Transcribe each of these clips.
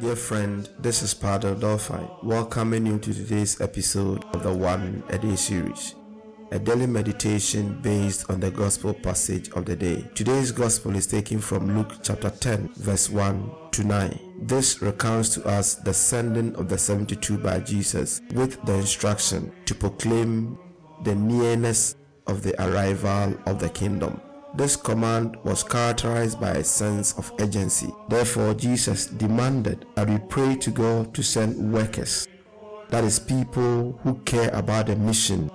Dear friend, this is Padre Dolphyne welcoming you to today's episode of the One A Day series, a daily meditation based on the gospel passage of the day. Today's gospel is taken from Luke chapter 10, verse 1 to 9. This recounts to us the sending of the 72 by Jesus with the instruction to proclaim the nearness of the arrival of the kingdom. This command was characterized by a sense of urgency. Therefore, Jesus demanded that we pray to God to send workers, that is, people who care about the mission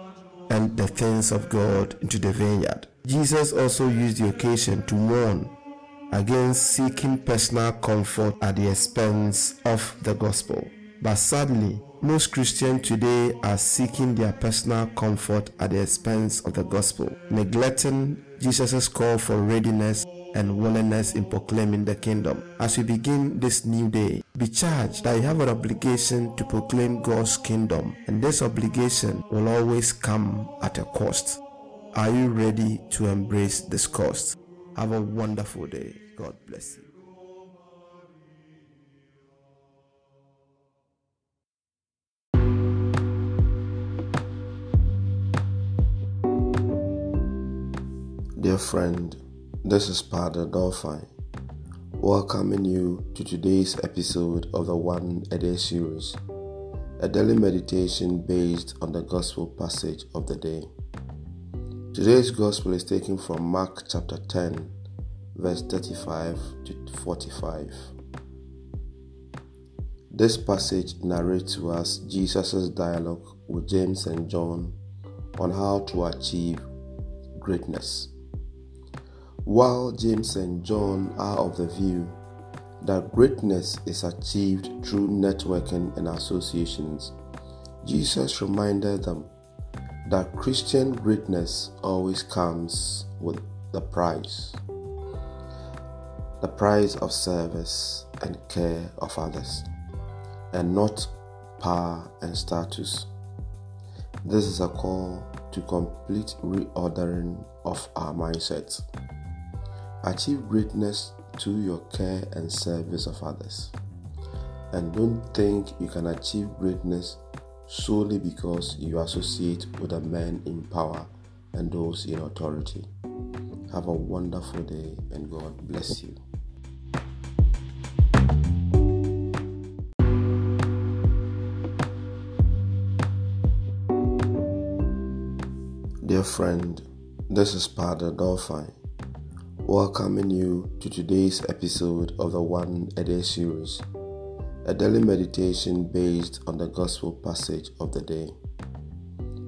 and the things of God into the vineyard. Jesus also used the occasion to warn against seeking personal comfort at the expense of the gospel. But sadly, most Christians today are seeking their personal comfort at the expense of the gospel, neglecting Jesus' call for readiness and willingness in proclaiming the kingdom. As we begin this new day, be charged that you have an obligation to proclaim God's kingdom, and this obligation will always come at a cost. Are you ready to embrace this cost? Have a wonderful day. God bless you. Dear friend, this is Padre Dolphyne welcoming you to today's episode of the One A Day series, a daily meditation based on the gospel passage of the day. Today's gospel is taken from Mark chapter 10, verse 35 to 45. This passage narrates to us Jesus' dialogue with James and John on how to achieve greatness. While James and John are of the view that greatness is achieved through networking and associations, Jesus reminded them that Christian greatness always comes with the price the price of service and care of others, and not power and status. This is a call to complete reordering of our mindsets. Achieve greatness through your care and service of others. And don't think you can achieve greatness solely because you associate with the men in power and those in authority. Have a wonderful day and God bless you. Dear friend, this is Padre Dolphyne welcoming you to today's episode of the One A Day series, a daily meditation based on the gospel passage of the day.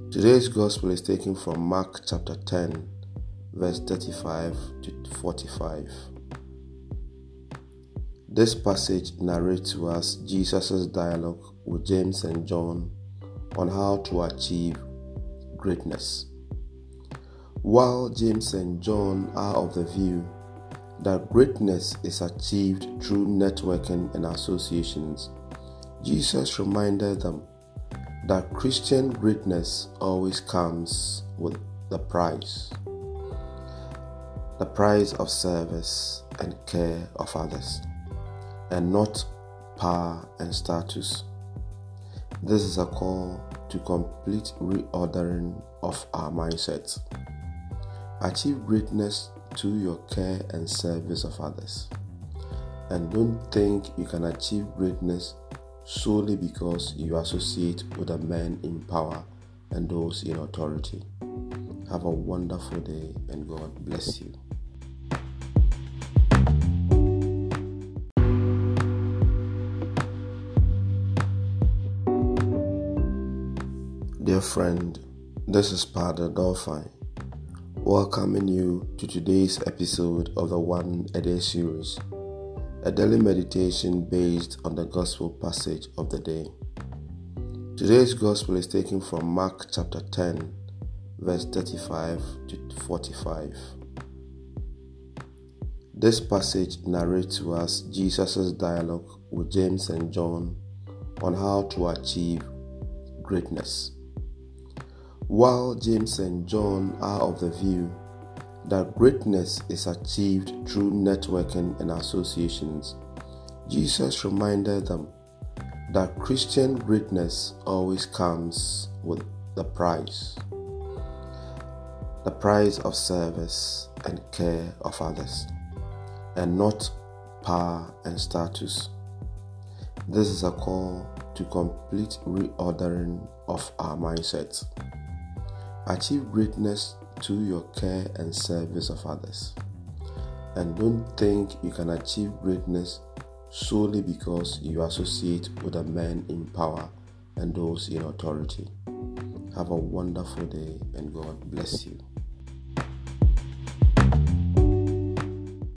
Today's gospel is taken from Mark chapter 10, verse 35 to 45. This passage narrates to us Jesus' dialogue with James and John on how to achieve greatness. While James and John are of the view that greatness is achieved through networking and associations, Jesus reminded them that Christian greatness always comes with the price the price of service and care of others, and not power and status. This is a call to complete reordering of our mindsets. Achieve greatness through your care and service of others. And don't think you can achieve greatness solely because you associate with the men in power and those in authority. Have a wonderful day and God bless you. Dear friend, this is Padre Dolphyne welcoming you to today's episode of the One A Day series, a daily meditation based on the gospel passage of the day. Today's gospel is taken from Mark chapter 10, verse 35 to 45. This passage narrates to us Jesus' dialogue with James and John on how to achieve greatness. While James and John are of the view that greatness is achieved through networking and associations, Jesus reminded them that Christian greatness always comes with the price the price of service and care of others, and not power and status. This is a call to complete reordering of our mindsets. Achieve greatness through your care and service of others. And don't think you can achieve greatness solely because you associate with the men in power and those in authority. Have a wonderful day and God bless you.